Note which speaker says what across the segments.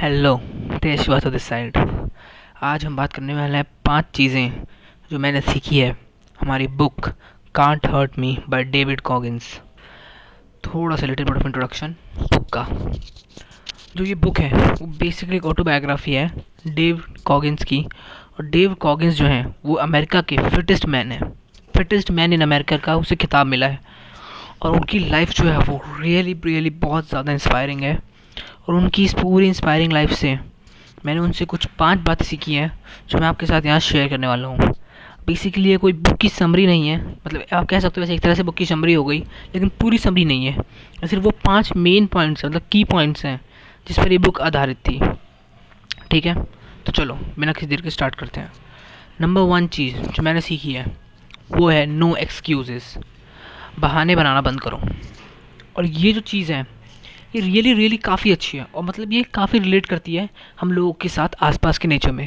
Speaker 1: Hello Tej Srivastava this side आज हम बात करने वाले हैं पाँच चीज़ें जो मैंने सीखी है हमारी book can't hurt me by David Goggins थोड़ा सा little bit of introduction book का. जो ये बुक है, वो बेसिकली एक ऑटोबायोग्राफी है डेव कॉगिंस की. और डेव कॉगिंस जो हैं, वो अमेरिका के फिटेस्ट मैन है. फिटेस्ट मैन इन अमेरिका का उसे खिताब मिला है. और उनकी लाइफ जो है, वो रियली रियली बहुत ज़्यादा इंस्पायरिंग है. और उनकी इस पूरी इंस्पायरिंग लाइफ से मैंने उनसे कुछ पाँच बातें सीखी हैं, जो मैं आपके साथ यहाँ शेयर करने वाला हूँ। बेसिकली ये कोई बुक की समरी नहीं है मतलब आप कह सकते हो वैसे एक तरह से बुक की समरी हो गई, लेकिन पूरी समरी नहीं है। सिर्फ़ वो पाँच मेन पॉइंट्स मतलब की पॉइंट्स हैं, जिस पर ये बुक आधारित थी। ठीक है? तो चलो, बिना किसी देर के स्टार्ट करते हैं। नंबर वन चीज़ जो मैंने सीखी है, वो है नो एक्सक्यूज़ बहाने बनाना बंद करो। और ये जो चीज़ है ये रियली रियली काफ़ी अच्छी है और मतलब ये काफ़ी रिलेट करती है हम लोगों के साथ आसपास के नेचर में।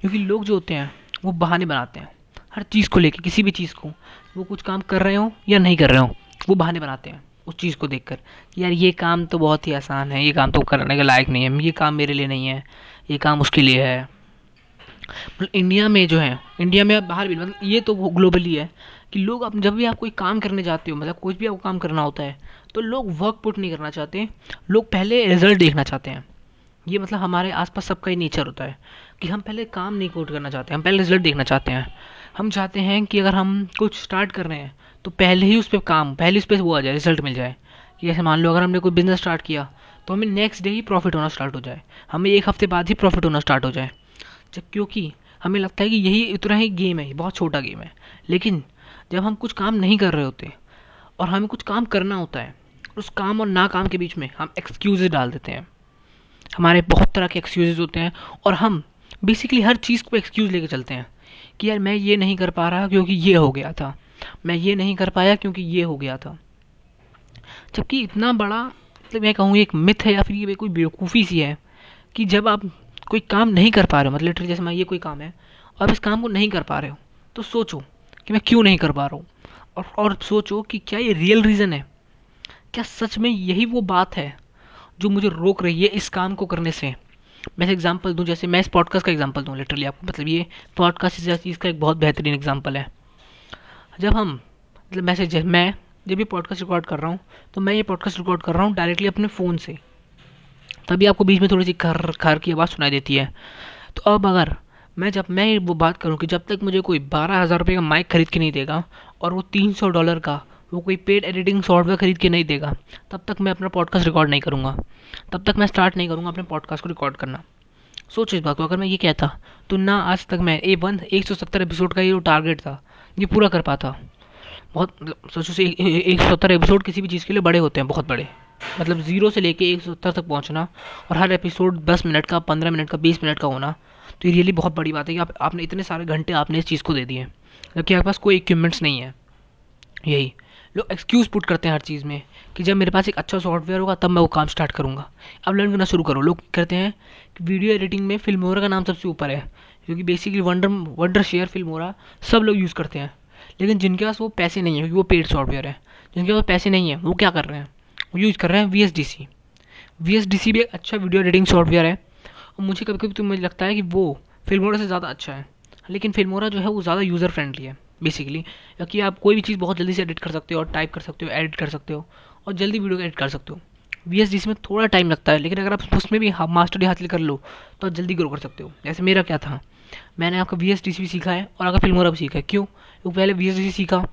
Speaker 1: क्योंकि लोग जो होते हैं, वो बहाने बनाते हैं। हर चीज़ को लेकर किसी भी चीज़ को, वो कुछ काम कर रहे हो या नहीं कर रहे हो, वो बहाने बनाते हैं उस चीज़ को देख कर यार, ये काम तो बहुत ही आसान है, ये काम तो करने के लायक नहीं है, ये काम मेरे लिए नहीं है, ये काम उसके लिए है। मतलब इंडिया में जो है इंडिया में बाहर भी मतलब ये तो ग्लोबली है कि लोग आप, जब भी आप कोई काम करने जाते हो मतलब कुछ भी आपको काम करना होता है तो लोग वर्क पुट नहीं करना चाहते, लोग पहले रिज़ल्ट देखना चाहते हैं। ये मतलब हमारे आसपास सबका ही नेचर होता है कि हम पहले काम नहीं कोट करना चाहते, हम पहले रिज़ल्ट देखना चाहते हैं। हम चाहते हैं कि अगर हम कुछ स्टार्ट कर रहे हैं तो पहले ही उस पर काम, पहले उस पर वो आ जाए रिज़ल्ट मिल जाए। कि जैसे मान लो, अगर हमने कोई बिज़नेस स्टार्ट किया तो हमें नेक्स्ट डे ही प्रॉफिट होना स्टार्ट हो जाए। हमें एक हफ़्ते बाद ही प्रॉफिट होना स्टार्ट हो जाए। जब क्योंकि हमें लगता है कि यही इतना ही गेम है, बहुत छोटा गेम है। लेकिन जब हम कुछ काम नहीं कर रहे होते और हमें कुछ काम करना होता है, उस काम और ना काम के बीच में हम एक्सक्यूज़ डाल देते हैं। हमारे बहुत तरह के एक्सक्यूज़ होते हैं और हम बेसिकली हर चीज़ को एक्सक्यूज़ लेके चलते हैं कि यार मैं ये नहीं कर पा रहा क्योंकि ये हो गया था। मैं ये नहीं कर पाया क्योंकि ये हो गया था। जबकि इतना बड़ा मतलब मैं कहूँ एक मिथ है या फिर ये कोई बेवकूफ़ी सी है कि जब आप कोई काम नहीं कर पा रहे हो मतलब लिटरली जैसे मैं ये कोई काम है, और आप इस काम को नहीं कर पा रहे हो तो सोचो कि मैं क्यों नहीं कर पा रहा हूँ। और, और सोचो कि क्या ये रियल रीज़न है? क्या सच में यही वो बात है जो मुझे रोक रही है इस काम को करने से? मैं एग्जांपल दूँ जैसे मैं इस पॉडकास्ट का एग्जांपल दूँ लिटरली आपको मतलब ये पॉडकास्ट इस चीज़ का एक बहुत बेहतरीन एग्जांपल है। जब हम मतलब मैसेज मैं जब भी पॉडकास्ट रिकॉर्ड कर रहा हूँ तो मैं ये पॉडकास्ट रिकॉर्ड कर रहा हूँ डायरेक्टली अपने फ़ोन से। तभी आपको बीच में थोड़ी सी खर खर की आवाज़ सुनाई देती है। तो अब अगर मैं जब मैं वो बात करूँ कि जब तक मुझे कोई बारह हज़ार रुपये का माइक खरीद के नहीं देगा और वो तीन सौ डॉलर का, वो कोई पेड एडिटिंग सॉफ्टवेयर खरीद के नहीं देगा। तब तक मैं अपना पॉडकास्ट रिकॉर्ड नहीं करूँगा। तब तक मैं स्टार्ट नहीं करूँगा अपने पॉडकास्ट को रिकॉर्ड करना। सोचो इस बात को, अगर मैं ये कहता तो ना आज तक मैं, ए वन एक सौ सत्तर एपिसोड का ये जो टारगेट था, ये पूरा कर पाता। बहुत सोचो से एक सौ सत्तर एपिसोड किसी भी चीज़ के लिए बड़े होते हैं, बहुत बड़े। मतलब ज़ीरो से लेके एक सौ सत्तर तक पहुँचना और हर एपिसोड दस मिनट का, पंद्रह मिनट का, बीस मिनट का होना तो ये रियली बहुत बड़ी बात है कि आप, आपने इतने सारे घंटे आपने इस चीज़ को दे दिए। जबकि आपके पास कोई इक्विपमेंट्स नहीं है। यही। लोग एक्सक्यूज़ पुट करते हैं हर चीज़ में कि जब मेरे पास एक अच्छा सॉफ्टवेयर होगा, तब मैं वो काम स्टार्ट करूँगा। अब लर्न करना शुरू करो। लोग कहते हैं कि वीडियो एडिटिंग में फिल्मोरा का नाम सबसे ऊपर है, क्योंकि basically wonder Wondershare Filmora सब लोग यूज़ करते हैं। लेकिन जिनके पास वो पैसे नहीं है, क्योंकि वो पेड सॉफ्टवेयर है, जिनके पास पैसे नहीं है, वो क्या कर रहे हैं? वो यूज़ कर रहे हैं V S D C V S D C भी एक अच्छा वीडियो एडिटिंग सॉफ्टवेयर है। और मुझे कभी कभी तो मुझे लगता है कि वो फिल्मोरा से ज़्यादा अच्छा है। लेकिन फिल्मोरा जो है वो ज़्यादा यूज़र फ्रेंडली है बेसिकली क्योंकि आप कोई भी चीज़ बहुत जल्दी से एडिट कर सकते हो, और टाइप कर सकते हो एडिट कर सकते हो, और जल्दी वीडियो एडिट कर सकते हो। वी एस में थोड़ा टाइम लगता है, लेकिन अगर आप उसमें भी मास्टरी हासिल कर लो तो आप जल्दी ग्रो कर सकते हो। जैसे मेरा क्या था, मैंने आपका वी एस भी सीखा है, और अगर फिल्मोरा भी सीखा है। क्यों? क्योंकि पहले वी एस डी सीखा।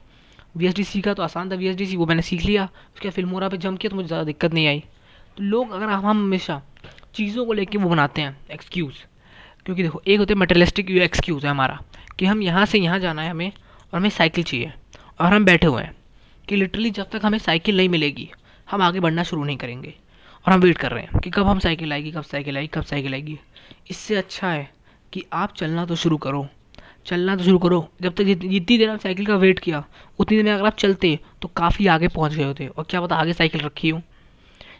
Speaker 1: वी एस डी सीखा तो आसान था वी एस डी सी, वो मैंने सीख लिया। उसके बाद फिल्मोरा पे जम किया तो मुझे ज़्यादा दिक्कत नहीं आई। तो लोग, अगर हम हमेशा चीज़ों को लेके वो बनाते हैं एक्सक्यूज़ क्योंकि देखो, एक होते हैं मटेरियलिस्टिक एक्सक्यूज़ है हमारा, कि हम यहाँ से यहाँ जाना है हमें, और हमें साइकिल चाहिए, और हम बैठे हुए हैं, कि लिटरली जब तक हमें साइकिल नहीं मिलेगी, हम आगे बढ़ना शुरू नहीं करेंगे, और हम वेट कर रहे हैं, कि कब हम साइकिल आएगी, कब साइकिल आएगी, कब साइकिल आएगी। इससे अच्छा है कि आप चलना तो शुरू करो, चलना तो शुरू करो। जब तक जितनी देर आप साइकिल का वेट किया, उतनी देर में अगर आप चलते तो काफ़ी आगे पहुँच गए होते और क्या पता आगे साइकिल रखी हो।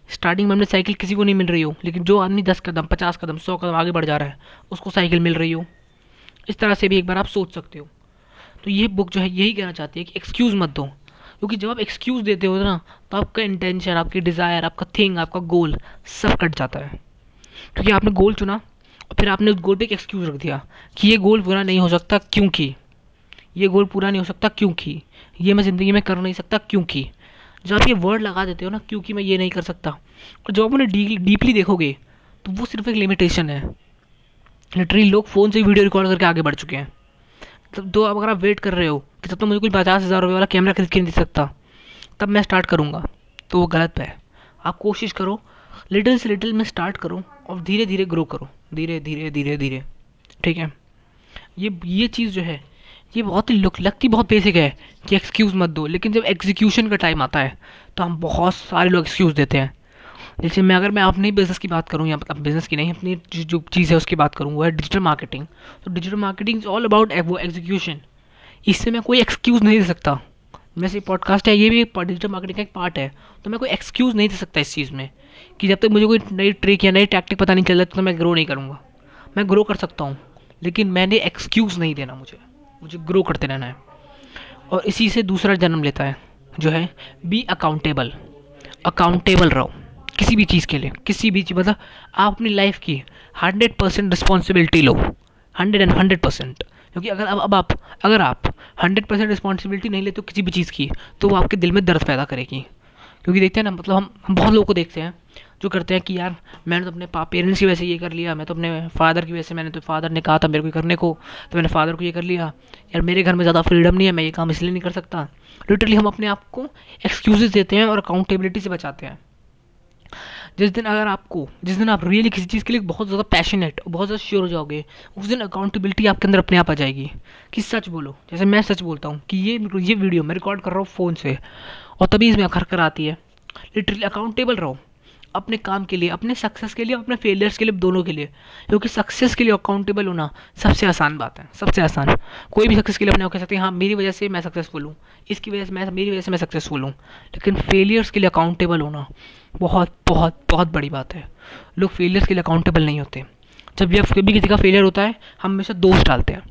Speaker 1: स्टार्टिंग में हमने साइकिल किसी को नहीं मिल रही हो, लेकिन जो आदमी दस कदम, पचास कदम, सौ कदम आगे बढ़ जा रहा है, उसको साइकिल मिल रही हो। इस तरह से भी एक बार आप सोच सकते हो। तो ये बुक जो है, यही कहना चाहती है कि एक्सक्यूज़ मत दो। क्योंकि जब आप एक्सक्यूज़ देते हो ना तो आपका इंटेंशन आपकी डिज़ायर आपका थिंग आपका गोल सब कट जाता है। क्योंकि आपने गोल चुना और फिर आपने उस गोल पर एक एक्सक्यूज रख दिया कि ये गोल पूरा नहीं हो सकता, क्योंकि। ये गोल पूरा नहीं हो सकता, क्योंकि। ये मैं ज़िंदगी में कर नहीं सकता, क्योंकि। जब आप ये वर्ड लगा देते हो ना क्योंकि मैं ये नहीं कर सकता। और जब आप उन्हें डीपली देखोगे तो वो सिर्फ़ एक लिमिटेशन है। लिटरली लोग फ़ोन से वीडियो रिकॉर्ड करके आगे बढ़ चुके हैं। तब तो अब अगर आप वेट कर रहे हो कि तब तो मुझे कोई पचास हज़ार रुपये वाला कैमरा खरीद के नहीं दे सकता, तब मैं स्टार्ट करूँगा। तो वो गलत है। आप कोशिश करो लिटिल से लिटिल में स्टार्ट करो और धीरे धीरे ग्रो करो। धीरे धीरे धीरे धीरे। ठीक है? ये ये चीज़ जो है ये बहुत ही लुक, लगती बहुत बेसिक है कि एक्सक्यूज़ मत दो। लेकिन जब एग्जीक्यूशन का टाइम आता है तो हम बहुत सारे लोग एक्सक्यूज़ देते हैं। जैसे मैं, अगर मैं अपने बिज़नेस की बात करूँ या मतलब बिज़नेस की नहीं, अपनी जो चीज़ है उसकी बात करूँ, वो है डिजिटल मार्केटिंग तो digital marketing is all about वो एग्जीक्यूशन इससे मैं कोई एक्सक्यूज़ नहीं दे सकता। वैसे पॉडकास्ट है, ये भी डिजिटल मार्केटिंग का एक पार्ट है। तो मैं कोई एक्सक्यूज़ नहीं दे सकता इस चीज़ में कि जब तक मुझे कोई नई ट्रिक या नई टैक्टिक पता नहीं चल रहा तो मैं ग्रो नहीं करूँगा। मैं ग्रो कर सकता हूँ, लेकिन मैंने एक्सक्यूज़ नहीं देना मुझे। मुझे ग्रो करते रहना है। और इसी से दूसरा जन्म लेता है, जो है बी अकाउंटेबल अकाउंटेबल रहो, किसी भी चीज़ के लिए, किसी भी चीज़ मतलब आप अपनी लाइफ की हंड्रेड परसेंट रिस्पॉन्सिबिलिटी लो हंड्रेड एंड हंड्रेड परसेंट क्योंकि अगर अब अब आप, अगर आप हंड्रेड परसेंट रिस्पॉन्सिबिलिटी नहीं लेते किसी भी चीज़ की तो वो आपके दिल में दर्द पैदा करेगी। क्योंकि देखते हैं ना मतलब हम बहुत लोगों को देखते हैं जो करते हैं कि यार, मैंने तो अपने पा पेरेंट्स की वजह से ये कर लिया, मैं तो अपने फादर की वजह से मैंने तो फादर ने कहा था मेरे को करने को तो मैंने फादर को ये कर लिया। यार, मेरे घर में ज़्यादा फ्रीडम नहीं है, मैं ये काम इसलिए नहीं कर सकता। लिटरली हम अपने आप को एक्सक्यूज़ देते हैं और अकाउंटेबिलिटी से बचाते हैं। जिस दिन अगर आपको, जिस दिन आप रियली किसी चीज़ के लिए बहुत ज़्यादा पैशनेट और बहुत ज़्यादा श्योर हो जाओगे, उस दिन अकाउंटेबिलिटी आपके अंदर अपने आप आ जाएगी। कि सच बोलो, जैसे मैं सच बोलता हूँ कि ये ये वीडियो मैं रिकॉर्ड कर रहा हूँ फ़ोन से और तभी इसमें अखर कर आती है। लिटरली अकाउंटेबल रहो। अपने काम के लिए, अपने सक्सेस के लिए, अपने फेलियर्स के लिए, दोनों के लिए। क्योंकि सक्सेस के लिए अकाउंटेबल होना सबसे आसान बात है, सबसे आसान। कोई भी सक्सेस के लिए अपने कह सकते हैं हाँ मेरी वजह से मैं सक्सेसफुल हूँ। इसकी वजह से मैं, मेरी वजह से मैं सक्सेसफुल हूँ। लेकिन फेलियर्स के लिए अकाउंटेबल होना बहुत बहुत बहुत बड़ी बात है। लोग फेलियर्स के लिए अकाउंटेबल नहीं होते। जब भी कभी किसी का फेलियर होता है, हम हमेशा दोष डालते हैं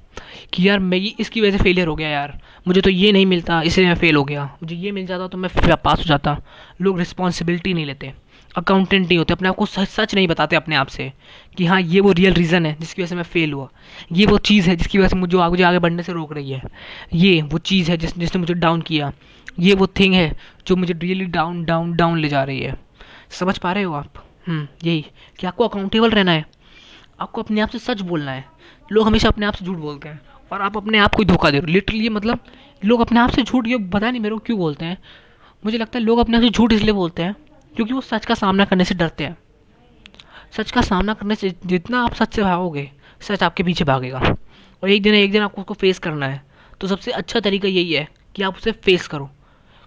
Speaker 1: कि यार, मैं ये, इसकी वजह से फेलियर हो गया यार। मुझे तो ये नहीं मिलता इसलिए मैं फेल हो गया। मुझे ये मिल जाता तो मैं पास हो जाता। लोग रिस्पॉन्सिबिलिटी नहीं लेते। अकाउंटेंट नहीं होते अपने आप को सच सच नहीं बताते अपने आप से कि हाँ ये वो रियल रीज़न है जिसकी वजह से मैं फेल हुआ। ये वो चीज़ है जिसकी वजह से मुझे मुझे आगे बढ़ने से रोक रही है। ये वो चीज़ है जिस जिसने मुझे डाउन किया। ये वो थिंग है जो मुझे रियली डाउन डाउन डाउन ले जा रही है। समझ पा रहे हो आप? हम्म, यही कि आपको अकाउंटेबल रहना है। आपको अपने आप से सच बोलना है। लोग हमेशा अपने आप से झूठ बोलते हैं और आप अपने आप को ही धोखा दे रहे हो। लिटरली मतलब लोग अपने आप से झूठ ये पता नहीं मेरे को क्यों बोलते हैं। मुझे लगता है लोग अपने आप से झूठ इसलिए बोलते हैं क्योंकि वो सच का सामना करने से डरते हैं। सच का सामना करने से जितना आप सच से भागोगे, सच आपके पीछे भागेगा। और एक दिन एक दिन आपको उसको फेस करना है। तो सबसे अच्छा तरीका यही है कि आप उसे फेस करो।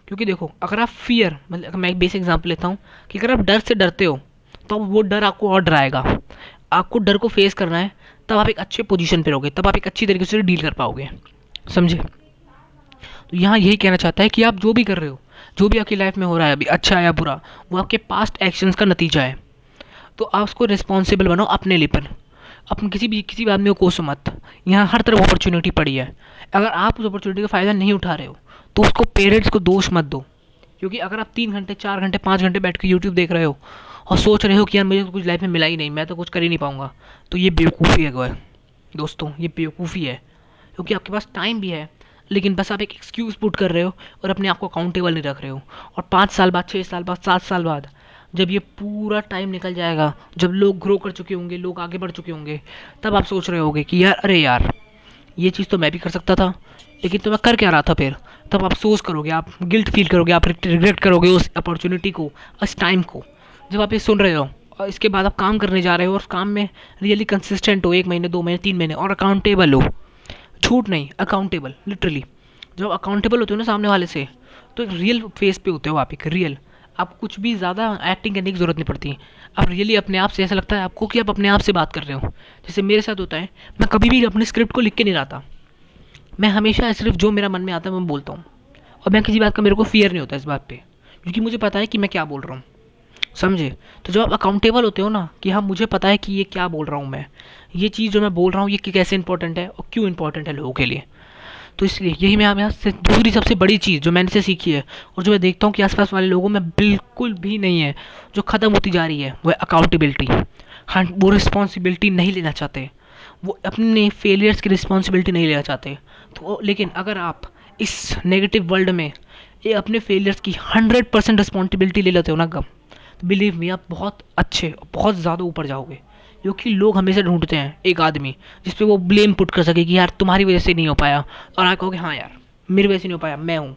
Speaker 1: क्योंकि देखो, अगर आप फियर मतलब मैं एक बेसिक एग्ज़ाम्पल लेता हूँ कि अगर आप डर से डरते हो तो वो डर आपको और डराएगा। आपको डर को फेस करना है, तब आप एक अच्छे पोजीशन पे रहोगे, तब आप एक अच्छी तरीके से डील कर पाओगे। समझे? तो यहाँ यही कहना चाहता है कि आप जो भी कर रहे हो जो भी आपकी लाइफ में हो रहा है, अभी अच्छा या बुरा, वो आपके पास्ट एक्शंस का नतीजा है। तो आप उसको रिस्पॉन्सिबल बनाओ अपने लिए पर। अपने किसी भी किसी भी आदमी को कोसो मत। यहाँ हर तरफ़ अपॉर्चुनिटी पड़ी है। अगर आप उस अपॉर्चुनिटी का फ़ायदा नहीं उठा रहे हो तो उसको पेरेंट्स को दोष मत दो। क्योंकि अगर आप तीन घंटे, चार घंटे, पाँच घंटे बैठ के यूट्यूब देख रहे हो और सोच रहे हो कि यार मुझे तो कुछ लाइफ में मिला ही नहीं, मैं तो कुछ कर ही नहीं पाऊँगा तो ये बेवकूफ़ी है दोस्तों, ये बेवकूफ़ी है। क्योंकि आपके पास टाइम भी है लेकिन बस आप एक एक्सक्यूज़ पुट कर रहे हो और अपने आप को अकाउंटेबल नहीं रख रहे हो। और पाँच साल बाद छः साल बाद, सात साल बाद, जब ये पूरा टाइम निकल जाएगा, जब लोग ग्रो कर चुके होंगे, लोग आगे बढ़ चुके होंगे, तब आप सोच रहे होगे कि यार, अरे यार, ये चीज़ तो मैं भी कर सकता था, लेकिन तो मैं कर क्या रहा था फिर? तब आप सोच करोगे, आप गिल्ट फील करोगे, आप रिग्रेट करोगे उस अपॉर्चुनिटी को, उस टाइम को। जब आप ये सुन रहे हो, और इसके बाद आप काम करने जा रहे हो, और काम में रियली कंसिस्टेंट हो, एक महीने, दो महीने, तीन महीने, और अकाउंटेबल हो झूठ नहीं अकाउंटेबल लिटरली जब अकाउंटेबल होते हो ना सामने वाले से तो एक रियल फेस पे होते हो आप, एक रियल आप कुछ भी ज़्यादा एक्टिंग करने की ज़रूरत नहीं पड़ती. आप रियली अपने आप से, ऐसा लगता है आपको कि आप अपने आप से बात कर रहे हो. जैसे मेरे साथ होता है, मैं कभी भी अपने स्क्रिप्ट को लिख के नहीं रहा मैं हमेशा सिर्फ़ जो मेरा मन में आता है, मैं बोलता हूँ. और मैं किसी बात का मेरे को फियर नहीं होता इस बात पे. क्योंकि मुझे पता है कि मैं क्या बोल रहा हूँ. समझे? तो जब आप अकाउंटेबल होते हो ना, कि हाँ मुझे पता है कि ये क्या बोल रहा हूँ मैं, ये चीज़ जो मैं बोल रहा हूँ, ये कैसे इंपॉर्टेंट है और क्यों इंपॉर्टेंट है लोगों के लिए? तो इसलिए यही मैं आप यहाँ से दूसरी सबसे बड़ी चीज़ जो मैंने से सीखी है और जो मैं देखता हूँ कि आसपास वाले लोगों में बिल्कुल भी नहीं है, जो ख़त्म होती जा रही है, वो है अकाउंटेबिलिटी हाँ वो रिस्पॉन्सिबिलिटी नहीं लेना चाहते। वो अपने फेलियर्स की रिस्पॉन्सिबिलिटी नहीं लेना चाहते। तो लेकिन अगर आप इस नेगेटिव वर्ल्ड में ये अपने फेलियर्स की हंड्रेड परसेंट रिस्पॉन्सिबिलिटी ले लेते हो ना कब बिलीव मी आप बहुत अच्छे, बहुत ज़्यादा ऊपर जाओगे। क्योंकि लोग हमेशा ढूंढते हैं, एक आदमी जिस पर वो ब्लेम पुट कर सके कि यार, तुम्हारी वजह से नहीं हो पाया। और आप कहोगे हाँ यार, मेरी वजह से नहीं हो पाया, मैं हूँ।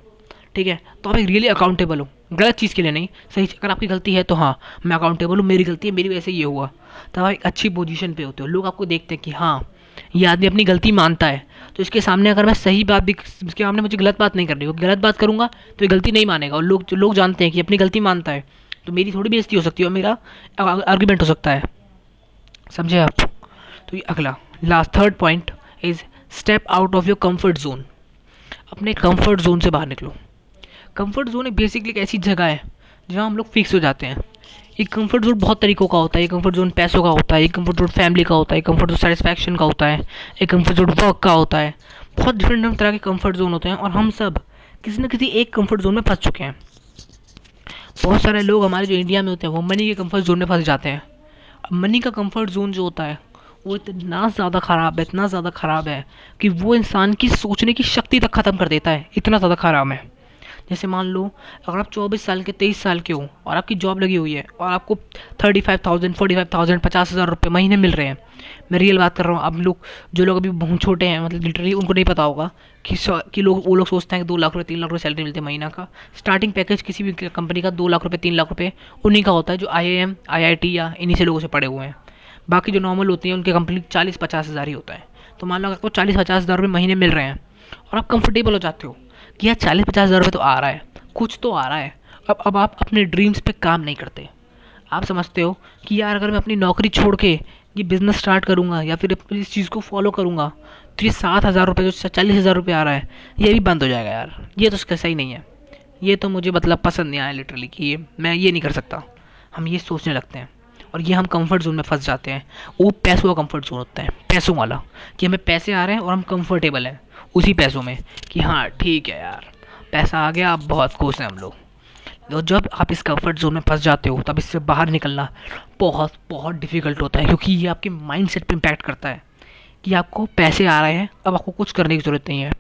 Speaker 1: ठीक है? तो आप एक रियली अकाउंटेबल हो। गलत चीज़ के लिए नहीं, सही अगर आपकी गलती है तो हाँ मैं अकाउंटेबल हूँ, मेरी गलती है, मेरी वजह से ये हुआ। तब आप एक अच्छी पोजीशन पे होते हो। लोग आपको देखते हैं कि हाँ ये आदमी अपनी गलती मानता है। तो इसके सामने अगर मैं सही बात भी, इसके सामने मुझे गलत बात नहीं करनी हो गलत बात करूँगा तो ये गलती नहीं मानेगा। और लोग लोग जानते हैं कि अपनी गलती मानता है। तो मेरी थोड़ी बेइज्जती हो सकती है और मेरा आर्ग्यूमेंट हो सकता है। समझे आप? तो ये अगला last third point is step out of your comfort zone अपने कंफर्ट जोन से बाहर निकलो। कंफर्ट जोन एक बेसिकली एक ऐसी जगह है, जहाँ हम लोग फिक्स हो जाते हैं। एक कंफर्ट जोन बहुत तरीक़ों का होता है। एक कंफर्ट जोन पैसों का होता है। एक कंफर्ट जोन फैमिली का होता है। एक कंफर्ट जोन सेटिस्फैक्शन का होता है। एक कंफर्ट जोन वर्क का होता है। बहुत डिफरेंट डिफरेंट तरह के कंफर्ट जोन होते हैं और हम सब किसी न किसी एक कंफर्ट जोन में फंस चुके हैं। बहुत सारे लोग हमारे जो इंडिया में होते हैं, वो मनी के कंफर्ट जोन में फंस जाते हैं। मनी का कंफर्ट जोन जो होता है, वो इतना ज़्यादा ख़राब है, इतना ज़्यादा ख़राब है कि वो इंसान की सोचने की शक्ति तक ख़त्म कर देता है। इतना ज़्यादा ख़राब है। जैसे मान लो, अगर आप चौबीस साल के, तेईस साल के हो, और आपकी जॉब लगी हुई है, और आपको thirty five thousand forty five thousand पचास हज़ार रुपये महीने मिल रहे हैं। मैं रियल बात कर रहा हूँ, अब लोग, जो लोग अभी बहुत छोटे हैं मतलब लिटरली उनको नहीं पता होगा कि कि लोग, वो लोग सोचते हैं कि दो लाख रुपये तीन लाख रुपये सैलरी मिलती है महीना का। स्टार्टिंग पैकेज किसी भी कंपनी का दो लाख रुपये तीन लाख रुपये उन्हीं का होता है, जो आई I am I I T या इन्हीं से लोगों से पड़े हुए हैं। बाकी जो नॉर्मल होती हैं, उनकी कंपनी चालीस पचास हज़ार ही होता है। तो मान लो आपको चालीस पचास हज़ार रुपये महीने मिल रहे हैं, और आप कंफर्टेबल हो जाते हो कि यार चालीस पचास हज़ार रुपये तो आ रहा है। कुछ तो आ रहा है। अब अब आप अपने ड्रीम्स पे काम नहीं करते। आप समझते हो कि यार अगर मैं अपनी नौकरी छोड़ के ये बिज़नेस स्टार्ट करूँगा या फिर इस चीज़ को फॉलो करूँगा तो ये सात हज़ार रुपये जो चालीस हज़ार रुपये आ रहा है, ये भी बंद हो जाएगा यार। ये तो उसका सही नहीं है। ये तो मुझे मतलब पसंद नहीं आया लिटरली कि ये, मैं ये नहीं कर सकता। हम ये सोचने लगते हैं और ये हम कंफर्ट जोन में फंस जाते हैं। वो पैसों का कंफर्ट जोन होता है। पैसों वाला कि हमें पैसे आ रहे हैं और हम कंफर्टेबल हैं। उसी पैसों में कि हाँ ठीक है यार, पैसा आ गया अब बहुत खुश हैं हम लोग। तो जब आप इस कंफर्ट जोन में फंस जाते हो, तब इससे बाहर निकलना बहुत बहुत डिफ़िकल्ट होता है, क्योंकि ये आपके माइंड सेट पर इम्पैक्ट करता है कि आपको पैसे आ रहे हैं, अब आपको कुछ करने की ज़रूरत नहीं है।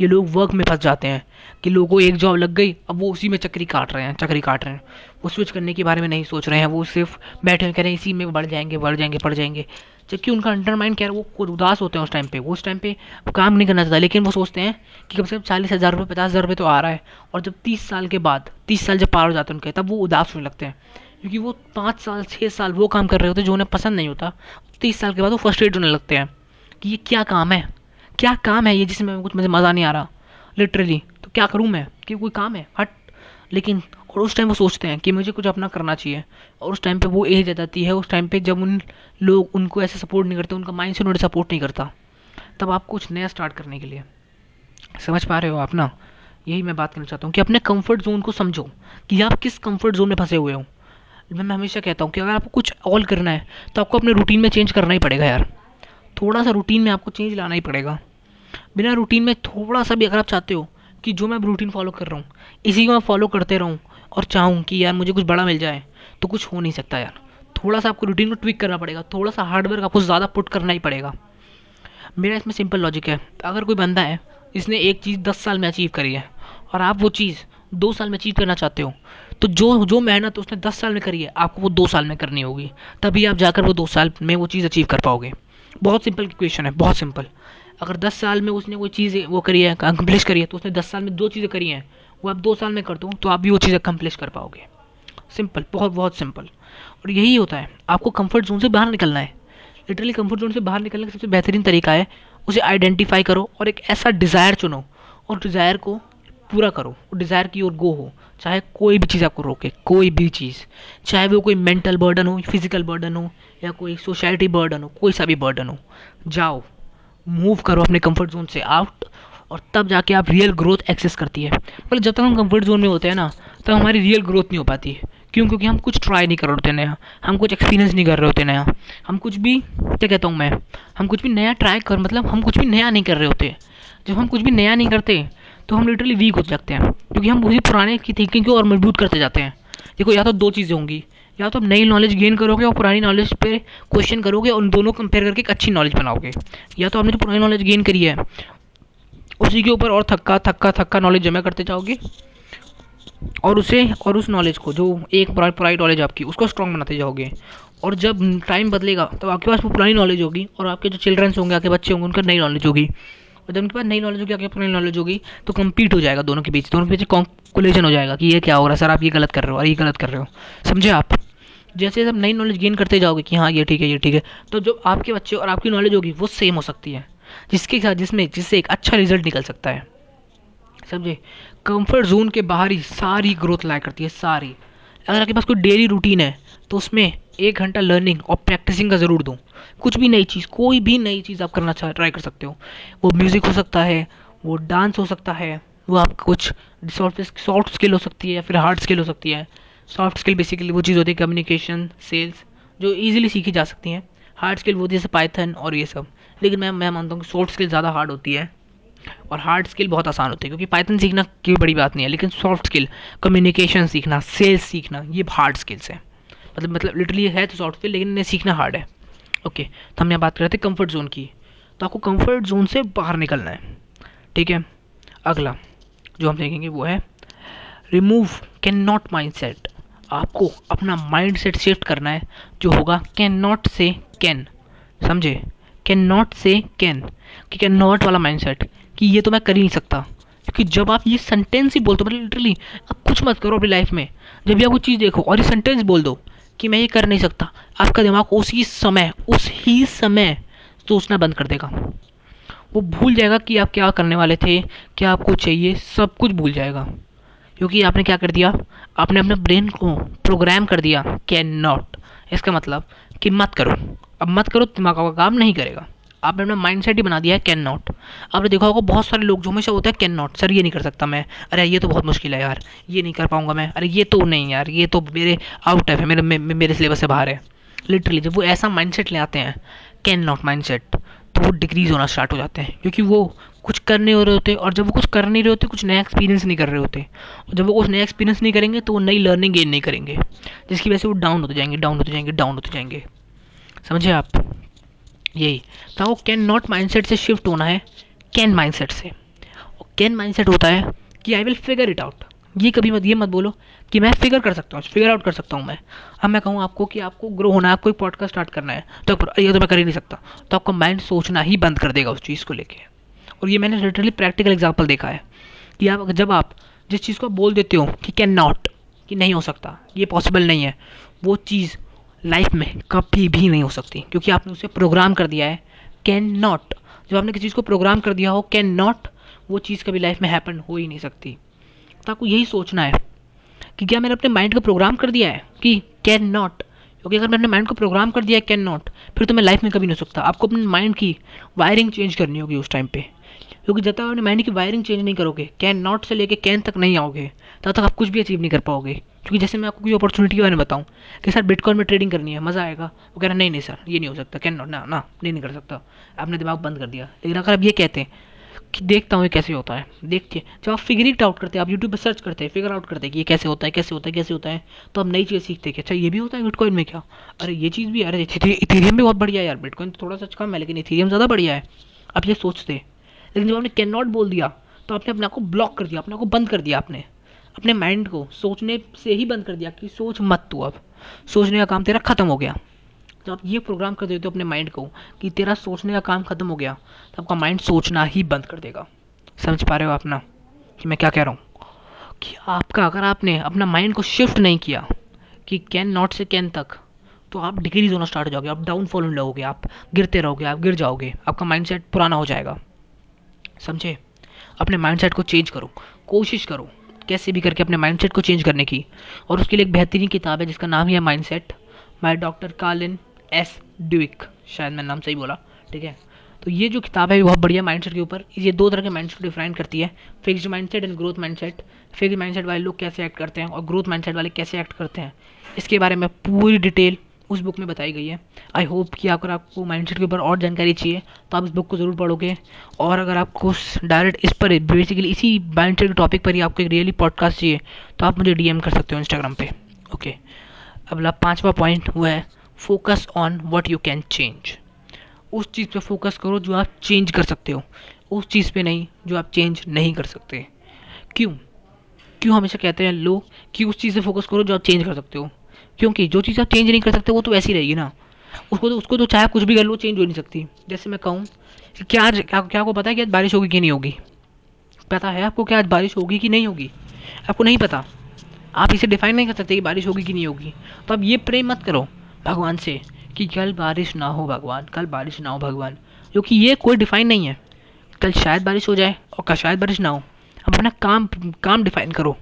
Speaker 1: ये लोग वर्क में फंस जाते हैं कि लोगों को एक जॉब लग गई, अब वो उसी में चक्री काट रहे हैं, चक्री काट रहे हैं। वो स्विच करने के बारे में नहीं सोच रहे हैं, वो सिर्फ़ बैठे हुए कह रहे हैं, इसी में बढ़ जाएँगे बढ़ जाएँगे बढ़ जाएँगे। जबकि उनका अंडर माइंड क्या है, वो खुद उदास होते हैं उस टाइम पे। वो उस टाइम पे काम नहीं करना चाहता, लेकिन वो सोचते हैं कि कम से कम चालीस हज़ार रुपये पचास हज़ार रुपये तो आ रहा है, और जब तीस साल के बाद, तीस साल जब पार हो जाते हैं उनके, तब वो उदास होने लगते हैं। क्योंकि वो पाँच साल छः साल वो काम कर रहे होते हैं जो उन्हें पसंद नहीं होता, तीस साल के बाद वो फर्स्ट्रेट होने लगते हैं कि ये क्या काम है? क्या काम है ये जिसमें कुछ मुझे मज़ा नहीं आ रहा? लिटरली तो क्या करूँ मैं? कि कोई काम है? हट। लेकिन, और उस टाइम वो सोचते हैं कि मुझे कुछ अपना करना चाहिए। और उस टाइम पे वो एज आ जाती है, उस टाइम पे जब उन लोग उनको ऐसे सपोर्ट नहीं करते, उनका माइंड से उन्हें सपोर्ट नहीं करता, तब आप कुछ नया स्टार्ट करने के लिए। समझ पा रहे हो आप ना? यही मैं बात करना चाहता हूँ कि अपने कंफर्ट जोन को समझो कि आप किस कंफर्ट जोन में फंसे हुए हो। मैं हमेशा कहता हूँ कि अगर आपको कुछ ऑल करना है तो आपको अपने रूटीन में चेंज करना ही पड़ेगा यार। थोड़ा सा रूटीन में आपको चेंज लाना ही पड़ेगा। बिना रूटीन में थोड़ा सा भी अगर आप चाहते हो कि जो मैं रूटीन फॉलो कर रहा हूँ, इसी को मैं फॉलो करते रहूँ और चाहूँ कि यार मुझे कुछ बड़ा मिल जाए तो कुछ हो नहीं सकता यार। थोड़ा सा आपको रूटीन को ट्विक करना पड़ेगा, थोड़ा सा हार्डवर्क आपको ज़्यादा पुट करना ही पड़ेगा। मेरा इसमें सिंपल लॉजिक है, अगर कोई बंदा है, इसने एक चीज़ दस साल में अचीव करी है, और आप वो चीज़ दो साल में अचीव करना चाहते हो तो जो जो मेहनत उसने दस साल में करी है, आपको वो दो साल में करनी होगी। तभी आप जाकर वो दो साल में वो चीज़ अचीव कर पाओगे। बहुत सिंपल क्वेश्चन है, बहुत सिंपल अगर दस साल में उसने कोई चीज़ वो करी है अकम्प्लिश करी है तो उसने दस साल में दो चीज़ें करी हैं, वो आप दो साल में कर दो तो आप भी वो चीज़ अकम्प्लिश कर पाओगे। सिंपल बहुत बहुत सिंपल और यही होता है, आपको कंफर्ट जोन से बाहर निकलना है। लिटरली कंफर्ट जोन से बाहर निकलने का सबसे बेहतरीन तरीका है, उसे आइडेंटिफाई करो और एक ऐसा डिज़ायर चुनो और डिज़ायर को पूरा करो डिज़ायर की ओर गो हो, चाहे कोई भी चीज़ आपको रोके, कोई भी चीज़। चाहे वो कोई मेंटल बर्डन हो फ़िज़िकल बर्डन हो, या कोई सोसाइटी बर्डन हो, कोई सा भी बर्डन हो। जाओ मूव करो अपने कंफर्ट जोन से आउट और तब जाके आप रियल ग्रोथ एक्सेस करती है। मतलब जब तक हम कंफर्ट जोन में होते हैं ना, तब हमारी रियल ग्रोथ नहीं हो पाती। क्यों? क्योंकि हम कुछ ट्राई नहीं कर रहे होते नया। हम कुछ एक्सपीरियंस नहीं कर रहे होते नया। हम कुछ भी, क्या कहता हूँ मैं? हम कुछ भी नया ट्राई कर मतलब हम कुछ भी नया नहीं कर रहे होते। जब हम कुछ भी नया नहीं करते तो हम लिटरली वीक हो जाते हैं। क्योंकि हम वही पुराने की थिंकिंग को और मज़बूत करते जाते हैं। देखो, या तो दो चीज़ें होंगी। या तो आप नई नॉलेज गेन करोगे और पुरानी नॉलेज पे क्वेश्चन करोगे उन दोनों कंपेयर करके एक अच्छी नॉलेज बनाओगे। या तो आपने जो पुरानी नॉलेज गेन करी है, उसी के ऊपर और थक्का थक्का थक्का नॉलेज जमा करते जाओगे और उसे, और उस नॉलेज को, जो एक पुरानी नॉलेज आपकी, उसको स्ट्रॉन्ग बनाते जाओगे। और जब टाइम बदलेगा तो आपके पास वो पुरानी नॉलेज होगी और आपके जो चिल्ड्रंस होंगे, आपके बच्चे होंगे, उनका नई नॉलेज होगी। और जब उनके पास नई नॉलेज होगी, आपके पुरानी नॉलेज होगी तो कम्पीट हो जाएगा दोनों के बीच, दोनों के बीच कॉन्कुलेशन हो जाएगा कि ये क्या हो रहा है, सर आप ये गलत कर रहे हो, और ये गलत कर रहे हो। समझे आप? जैसे जैसे आप नई नॉलेज गेन करते जाओगे कि हाँ ये ठीक है, ये ठीक है तो जो आपके बच्चे और आपकी नॉलेज होगी, वो सेम हो सकती है। जिसके साथ, जिसमें, जिससे एक अच्छा रिज़ल्ट निकल सकता है। समझे? कंफर्ट जोन के बाहर ही सारी ग्रोथ लाया करती है, सारी। अगर आपके पास कोई डेली रूटीन है तो उसमें एक घंटा लर्निंग और प्रैक्टिसिंग का ज़रूर दूँ। कुछ भी नई चीज़, कोई भी नई चीज़ आप करना चाह ट्राई कर सकते हो। वो म्यूज़िक हो सकता है, वो डांस हो सकता है, वो आपका कुछ सॉफ्ट सॉफ्ट स्किल हो सकती है या फिर हार्ड स्किल हो सकती है। सॉफ्ट स्किल बेसिकली वो चीज़ होती है कम्युनिकेशन सेल्स जो ईजिली सीखी जा सकती हैं। हार्ड स्किल वो जैसे पाइथन और ये सब। लेकिन मैं मैं मानता हूँ कि सॉफ्ट स्किल ज़्यादा हार्ड होती है और हार्ड स्किल बहुत आसान होती है, क्योंकि पाइथन सीखना कोई बड़ी बात नहीं है, लेकिन सॉफ्ट स्किल कम्युनिकेशन सीखना सेल्स सीखना, ये हार्ड स्किल्स हैं। मतलब मतलब लिटरली है तो सॉफ्ट स्किल लेकिन इन्हें सीखना हार्ड है। ओके तो हम यहाँ बात कर रहे थे कंफर्ट जोन की। तो आपको कंफर्ट जोन से बाहर निकलना है। ठीक है? अगला, जो हम देखेंगे वो है remove can not mind set आपको अपना माइंड सेट शिफ्ट करना है, जो होगा कैन नॉट से कैन समझे? कैन नॉट से कैन कि कैन नॉट वाला माइंड सेट कि ये तो मैं कर ही नहीं सकता। क्योंकि जब आप ये सेंटेंस ही बोलते हो मतलब लिटरली आप कुछ मत करो अपनी लाइफ में। जब भी आप कुछ चीज़ देखो और ये सेंटेंस बोल दो कि मैं ये कर नहीं सकता, आपका दिमाग उसी समय, उस ही समय सोचना बंद कर देगा। वो भूल जाएगा कि आप क्या करने वाले थे, क्या आपको चाहिए, सब कुछ भूल जाएगा। क्योंकि आपने क्या कर दिया? आपने अपने ब्रेन को प्रोग्राम कर दिया कैन नॉट इसका मतलब कि मत करो। अब मत करो दिमाग का काम नहीं करेगा। आपने अपना माइंड सेट ही बना दिया है कैन नॉट आपने देखा होगा बहुत सारे लोग जो हमेशा होता है कैन नॉट सर ये नहीं कर सकता मैं। अरे ये तो बहुत मुश्किल है यार। ये नहीं कर पाऊँगा मैं। अरे ये तो नहीं यार। ये तो मेरे आउट है मेरे मे, मेरे सिलेबस से बाहर है। लिटरली जब वो ऐसा माइंड सेट ले आते हैं कैन नॉट माइंड सेट तो वो डिक्रीज होना स्टार्ट हो जाते हैं क्योंकि वो कुछ कर नहीं रहे होते और जब वो कुछ कर नहीं रहे होते, कुछ नया एक्सपीरियंस नहीं कर रहे होते। और जब वो कुछ नया एक्सपीरियंस नहीं करेंगे तो वो नई लर्निंग गेन नहीं करेंगे। जिसकी वजह से वो डाउन होते जाएँगे डाउन होते जाएँगे डाउन होते जाएँगे। समझे आप? यही। तो वो कैन नॉट माइंडसेट से शिफ्ट होना है कैन माइंडसेट से। और कैन माइंडसेट होता है कि I will figure it out ये कभी मत, ये मत बोलो कि मैं फिगर कर सकता हूँ फिगर आउट कर सकता हूँ मैं। अब मैं कहूँ आपको कि आपको ग्रो होना है, आपको एक पॉडकास्ट स्टार्ट करना है तो ये तो मैं कर ही नहीं सकता। तो आपका माइंड सोचना ही बंद कर देगा उस चीज़ को लेके। और ये मैंने लिटरली प्रैक्टिकल एग्ज़ाम्पल देखा है कि आप, जब आप जिस चीज़ को बोल देते हो कि कैन नॉट कि नहीं हो सकता, ये पॉसिबल नहीं है, वो चीज़ लाइफ में कभी भी नहीं हो सकती, क्योंकि आपने उसे प्रोग्राम कर दिया है कैन नॉट जब आपने किसी चीज़ को प्रोग्राम कर दिया हो कैन नॉट वो चीज़ कभी लाइफ में हैपन हो ही नहीं सकती। तो आपको यही सोचना है कि क्या मैंने अपने माइंड को प्रोग्राम कर दिया है कि कैन नॉट क्योंकि अगर मैंने अपने माइंड को प्रोग्राम कर दिया है कैन नॉट फिर तो मैं लाइफ में कभी नहीं हो सकता। आपको अपने माइंड की वायरिंग चेंज करनी होगी उस टाइम पे। क्योंकि जब तक आपने माइंड की वायरिंग चेंज नहीं करोगे कैन नॉट से लेके कैन तक नहीं आओगे तब तक आप कुछ भी अचीव नहीं कर पाओगे क्योंकि जैसे मैं आपको कोई अपॉर्चुनिटी के बारे में बताऊँ कि सर बिटकॉइन में ट्रेडिंग करनी है मज़ा आएगा वो कह रहा नहीं नहीं सर ये नहीं हो सकता कैन नॉट ना ना नहीं कर सकता आपने दिमाग बंद कर दिया लेकिन अगर आप ये कहते हैं कि देखता हूँ ये कैसे होता है देखिए जब आप फिगर इट आउट करते हैं आप यूट्यूब पर सर्च करते हैं फिगर आउट करते हैं कि ये कैसे होता है कैसे होता है कैसे होता है तो आप नई चीज़ सीखते हैं कि अच्छा ये भी होता है बिटकॉइन में क्या अरे ये चीज़ भी अरे इथेरियम भी बहुत बढ़िया है यार बिटकॉइन तो थोड़ा सा कम है लेकिन इथेरियम ज़्यादा बढ़िया है आप ये सोचते लेकिन जब आपने कैन नॉट बोल दिया तो आपने अपने आप को ब्लॉक कर दिया, अपने आप को बंद कर दिया आपने। अपने माइंड को सोचने से ही बंद कर दिया कि सोच मत तू अब। सोचने का काम तेरा ख़त्म हो गया। जब आप ये प्रोग्राम कर देते हो अपने माइंड को कि तेरा सोचने का काम ख़त्म हो गया तो आपका माइंड सोचना ही बंद कर देगा। समझ पा रहे हो आप ना? कि मैं क्या कह रहा हूँ? कि आपका, अगर आपने अपना माइंड को शिफ्ट नहीं किया, कि कैन नॉट से कैन तक तो आप डिक्रीज होना स्टार्ट हो जाओगे, आप डाउनफॉल होने लगोगे, आप गिरते रहोगे, आप गिर जाओगे, आपका माइंडसेट पुराना हो जाएगा। समझे? अपने माइंडसेट को चेंज करो। कोशिश करो कैसे भी करके अपने माइंडसेट को चेंज करने की। और उसके लिए एक बेहतरीन किताब है जिसका नाम ही है mindset by doctor Carol S Dweck शायद मैंने नाम सही बोला, ठीक है? तो ये जो किताब है बहुत बढ़िया माइंडसेट के ऊपर, ये दो तरह के माइंडसेट को डिफाइन करती है। Fixed mindset and growth mindset fixed mindset वाले लोग कैसे एक्ट करते हैं और ग्रोथ माइंडसेट वाले कैसे एक्ट करते हैं? इसके बारे में पूरी डिटेल उस बुक में बताई गई है। आई होप कि अगर आपको माइंडसेट के ऊपर और जानकारी चाहिए तो आप इस बुक को ज़रूर पढ़ोगे। और अगर आपको डायरेक्ट इस पर बेसिकली इसी माइंडसेट के टॉपिक पर ही आपको एक रियली पॉडकास्ट चाहिए तो आप मुझे डीएम कर सकते हो इंस्टाग्राम पे। ओके अगला पांचवा पॉइंट वो है focus on what you can change उस चीज़ पर फोकस करो जो आप चेंज कर सकते हो। उस चीज़ पे नहीं, जो आप चेंज नहीं कर सकते। क्यों? क्यों हमेशा कहते हैं लोग कि उस चीज़ पे फोकस करो जो आप चेंज कर सकते हो? क्योंकि जो चीज़ आप चेंज नहीं कर सकते, वो तो ऐसी रहेगी ना। उसको तो उसको तो चाहे कुछ भी कर लो चेंज हो नहीं सकती। जैसे मैं कहूँ कि क्या आज क्या आपको पता है कि आज बारिश होगी कि नहीं होगी? पता है आपको क्या आज बारिश होगी कि नहीं होगी? आपको नहीं पता। आप इसे डिफाइन नहीं कर सकते कि बारिश होगी कि नहीं होगी। तो आप ये प्रेम मत करो भगवान से कि कल बारिश ना हो भगवान, कल बारिश ना हो भगवान। क्योंकि ये कोई डिफाइन नहीं है। कल शायद बारिश हो जाए और कल शायद बारिश ना हो। अब अपना काम काम डिफाइन करो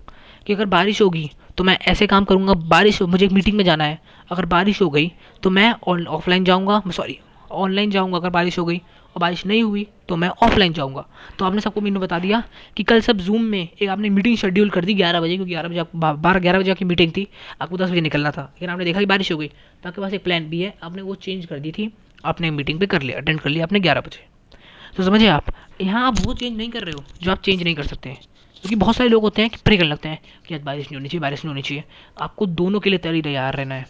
Speaker 1: कि अगर बारिश होगी तो मैं ऐसे काम करूँगा, बारिश, मुझे एक मीटिंग में जाना है। अगर बारिश हो गई तो मैं ऑफलाइन जाऊँगा। सॉरी ऑनलाइन जाऊँगा अगर बारिश हो गई और बारिश नहीं हुई तो मैं ऑफलाइन जाऊँगा। तो आपने सबको मैंने बता दिया कि कल सब जूम में एक आपने मीटिंग शेड्यूल कर दी ग्यारह बजे, क्योंकि ग्यारह बजे बारह, ग्यारह बजे आपकी मीटिंग थी। आपको दस बजे निकलना था। लेकिन आपने देखा कि बारिश हो गई। तो आपके पास एक प्लान भी है। आपने वो चेंज कर दी थी। आपने मीटिंग पे कर लिया अटेंड कर लिया आपने ग्यारह बजे। तो समझिए आप, यहाँ आप वो चेंज नहीं कर रहे हो जो आप चेंज नहीं कर सकते हैं। क्योंकि बहुत सारे लोग होते हैं कि प्रे कर लगते हैं कि आज बारिश नहीं होनी चाहिए, बारिश नहीं होनी चाहिए। आपको दोनों के लिए तैयारी तैयार रहना है।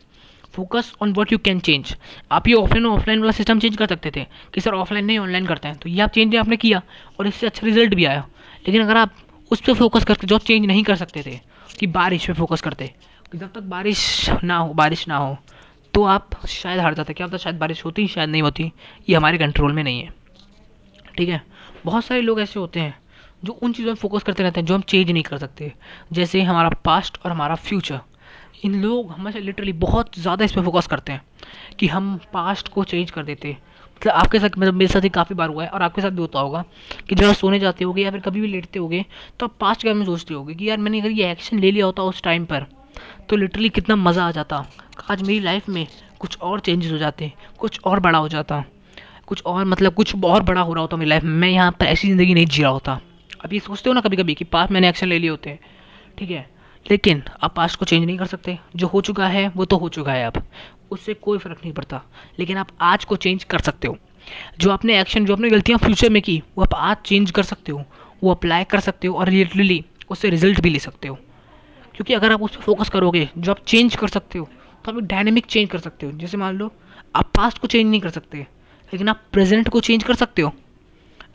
Speaker 1: Focus on what you can change आप ये ऑफलाइन और ऑफलाइन वाला सिस्टम चेंज कर सकते थे कि सर ऑफलाइन नहीं ऑनलाइन करते हैं। तो ये आप चेंज आपने किया और इससे अच्छा रिज़ल्ट भी आया। लेकिन अगर आप उस पर फोकस करके जो चेंज नहीं कर सकते थे, कि बारिश पे फोकस करते, कि जब तक बारिश ना हो, बारिश ना हो तो आप शायद हार जाते। क्या होता शायद बारिश होती, शायद नहीं होती। ये हमारे कंट्रोल में नहीं है। ठीक है? बहुत सारे लोग ऐसे होते हैं जो उन चीज़ों पर फोकस करते रहते हैं, जो हम चेंज नहीं कर सकते। जैसे हमारा पास्ट और हमारा फ्यूचर इन लोग हमेशा लिटरली बहुत ज़्यादा इस पर फोकस करते हैं कि हम पास्ट को चेंज कर देते। मतलब आपके साथ मतलब मेरे साथ ही काफ़ी बार हुआ है और आपके साथ भी होता होगा कि जब आप सोने जाते होगे या फिर कभी भी लेटते होगे तो आप पास्ट के बारे में सोचते होगे कि यार मैंने अगर ये एक्शन ले लिया होता उस टाइम पर तो लिटरली कितना मज़ा आ जाता। आज मेरी लाइफ में कुछ और चेंजेस हो जाते, कुछ और बड़ा हो जाता, कुछ और मतलब कुछ और बड़ा हो रहा होता मेरी लाइफ में। मैं यहाँ पर ऐसी ज़िंदगी नहीं जी रहा होता। अब ये सोचते हो ना कभी कभी कि पास मैंने एक्शन ले लिए होते हैं। ठीक है? लेकिन आप पास्ट को चेंज नहीं कर सकते। जो हो चुका है, वो तो हो चुका है अब। उससे कोई फ़र्क नहीं पड़ता। लेकिन आप आज को चेंज कर सकते हो। जो आपने एक्शन जो आपने गलतियाँ फ्यूचर में की, वो आप आज चेंज कर सकते हो। वो अप्लाई कर सकते हो और लिटरली उससे रिज़ल्ट भी ले सकते हो। क्योंकि अगर आप उस पर फोकस करोगे, जो आप चेंज कर सकते हो तो आप एक डायनेमिक चेंज कर सकते हो। जैसे मान लो, आप पास्ट को चेंज नहीं कर सकते, लेकिन आप प्रेजेंट को चेंज कर सकते हो।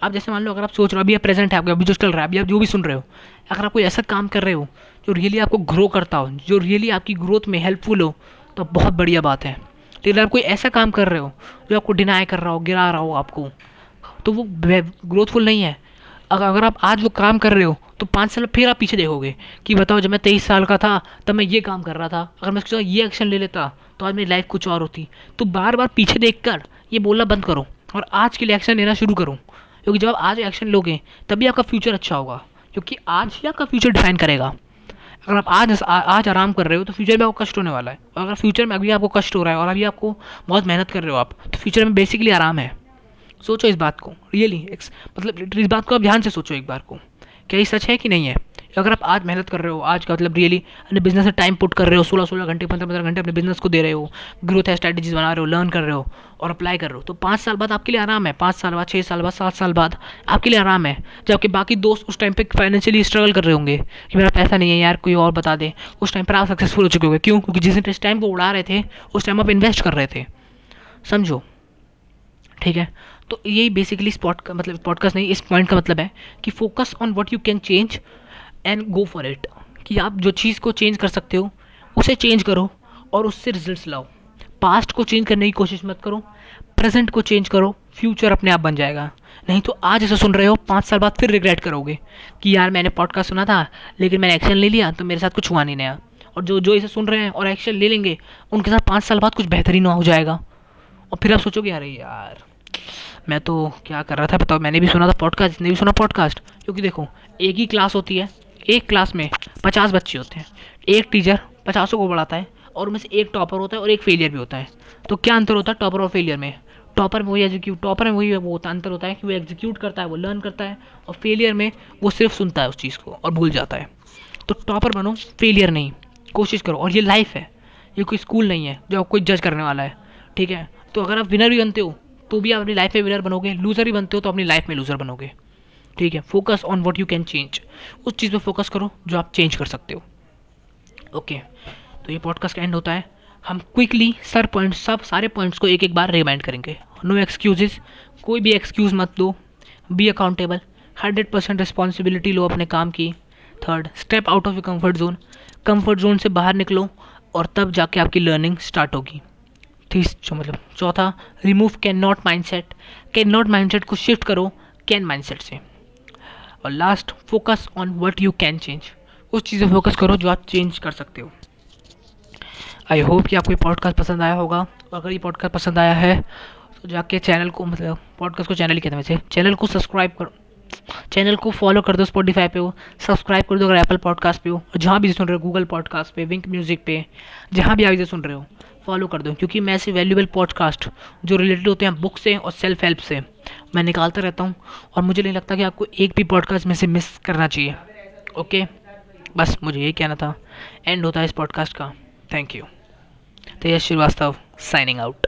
Speaker 1: आप जैसे मान लो, अगर आप सोच रहे हो, अभी प्रेजेंट है आपको, अभी जो चल रहा है, अभी आप जो भी सुन रहे हो, अगर आप कोई ऐसा काम कर रहे हो, जो रियली आपको ग्रो करता हो, जो रियली आपकी ग्रोथ में हेल्पफुल हो तो बहुत बढ़िया बात है। लेकिन आप कोई ऐसा काम कर रहे हो, जो आपको डिनाई कर रहा हो, गिरा रहा हो आपको तो वो ग्रोथफुल नहीं है। अगर अगर आप आज वो काम कर रहे हो तो पाँच साल फिर आप पीछे देखोगे कि बताओ, जब मैं तेईस साल का था, तब मैं ये काम कर रहा था, अगर मैं सोचा ये एक्शन ले लेता तो आज मेरी लाइफ कुछ और होती। तो बार बार पीछे देख कर ये बोलना बंद करो, और आज के लिए एक्शन लेना शुरू करो। क्योंकि जब आप आज एक्शन लोगे, तभी आपका फ्यूचर अच्छा होगा। क्योंकि आज ही आपका फ्यूचर डिफाइन करेगा। अगर आप आज आज आराम कर रहे हो तो फ्यूचर में आपको कष्ट होने वाला है। और अगर फ्यूचर में अभी आपको कष्ट हो रहा है और अभी आपको बहुत मेहनत कर रहे हो आप तो फ्यूचर में बेसिकली आराम है। सोचो इस बात को। रियली मतलब इस बात को आप ध्यान से सोचो एक बार को। क्या ये सच है कि नहीं है? अगर आप आज मेहनत कर रहे हो, आज का मतलब रियली अपने बिज़नेस में टाइम पुट कर रहे हो, सोलह सोलह घंटे, पंद्रह पंद्रह घंटे अपने बिज़नेस को दे रहे हो ग्रोथ है स्ट्रैटेजीज बना रहे हो लर्न कर रहे हो और अप्लाई कर रहे हो तो पाँच साल बाद आपके लिए आराम है, पाँच साल बाद छः साल बाद, सात साल बाद आपके लिए आराम है। जबकि बाकी दोस्त उस टाइम पे फाइनेंशियली स्ट्रगल कर रहे होंगे कि मेरा पैसा नहीं है यार, कोई और बता दे, उस टाइम पर आप सक्सेसफुल हो चुके होंगे। क्यों? क्योंकि जिस टाइम को उड़ा रहे थे, उस टाइम आप इन्वेस्ट कर रहे थे। समझो? ठीक है? तो यही बेसिकली का मतलब पॉडकास्ट नहीं, इस पॉइंट का मतलब है कि focus on what you can change and go for it कि आप जो चीज़ को चेंज कर सकते हो, उसे चेंज करो और उससे रिजल्ट्स लाओ। पास्ट को चेंज करने की कोशिश मत करो प्रेजेंट को चेंज करो फ्यूचर अपने आप बन जाएगा। नहीं तो आज ऐसा सुन रहे हो, पाँच साल बाद फिर रिग्रेट करोगे कि यार मैंने पॉडकास्ट सुना था, लेकिन मैंने एक्शन ले लिया तो मेरे साथ कुछ हुआ नहीं नया। और जो जो इसे सुन रहे हैं और एक्शन ले लेंगे, उनके साथ पाँच साल बाद कुछ बेहतरीन हो जाएगा। और फिर आप सोचोगे, अरे यार, मैं तो क्या कर रहा था, बताओ, मैंने भी सुना था पॉडकास्ट जिसने भी सुना पॉडकास्ट क्योंकि देखो, एक ही क्लास होती है एक क्लास में पचास बच्चे होते हैं। एक टीचर पचासों को पढ़ाता है और उनमें से एक टॉपर होता है और एक फेलियर भी होता है। तो क्या अंतर होता है टॉपर और फेलियर में? टॉपर में वही एग्जीक्यूट टॉपर में वही वो होता अंतर होता है कि वो एग्जीक्यूट करता है, वो लर्न करता है और फेलियर में वो सिर्फ़ सुनता है उस चीज़ को और भूल जाता है। तो टॉपर बनो, फेलियर नहीं। कोशिश करो और ये लाइफ है। ये कोई स्कूल नहीं है जो आपको जज करने वाला है। ठीक है? तो अगर आप विनर भी बनते हो तो भी आप अपनी लाइफ में विनर बनोगे। लूज़र भी बनते हो तो अपनी लाइफ में लूज़र बनोगे। ठीक है focus on what you can change उस चीज़ पर फोकस करो जो आप चेंज कर सकते हो. ओके तो ये पॉडकास्ट का एंड होता है. हम क्विकली सर पॉइंट सब सारे पॉइंट्स को एक एक बार रिमाइंड करेंगे. नो एक्सक्यूजेस कोई भी एक्सक्यूज मत दो be accountable hundred percent responsibility लो अपने काम की. Third step out of your comfort zone comfort zone से बाहर निकलो और तब जाके आपकी लर्निंग स्टार्ट होगी. तीस मतलब चौथा remove can not mind set can not mind set को शिफ्ट करो. कैन माइंड सेट से. और last focus on what you can change उस चीज़ पर फोकस करो जो आप चेंज कर सकते हो। आई होप कि आपको ये पॉडकास्ट पसंद आया होगा। और अगर ये पॉडकास्ट पसंद आया है तो जाके चैनल को मतलब पॉडकास्ट को चैनल हैं वैसे। चैनल को सब्सक्राइब करो। चैनल को फॉलो कर दो स्पॉटीफाई पे हो। सब्सक्राइब कर दो अगर एप्पल पॉडकास्ट पे हो। और जहाँ भी सुन रहे हो गूगल पॉडकास्ट पे विंक म्यूज़िक पे, जहाँ भी आप इसे सुन रहे हो। फॉलो कर दो, क्योंकि मैं ऐसे वैल्यूबल पॉडकास्ट जो रिलेटेड होते हैं बुक से और सेल्फ हेल्प से, मैं निकालता रहता हूँ और मुझे नहीं लगता कि आपको एक भी पॉडकास्ट में से मिस करना चाहिए। ओके बस मुझे यही कहना था। एंड होता है इस पॉडकास्ट का। Thank you Tej Srivastava signing out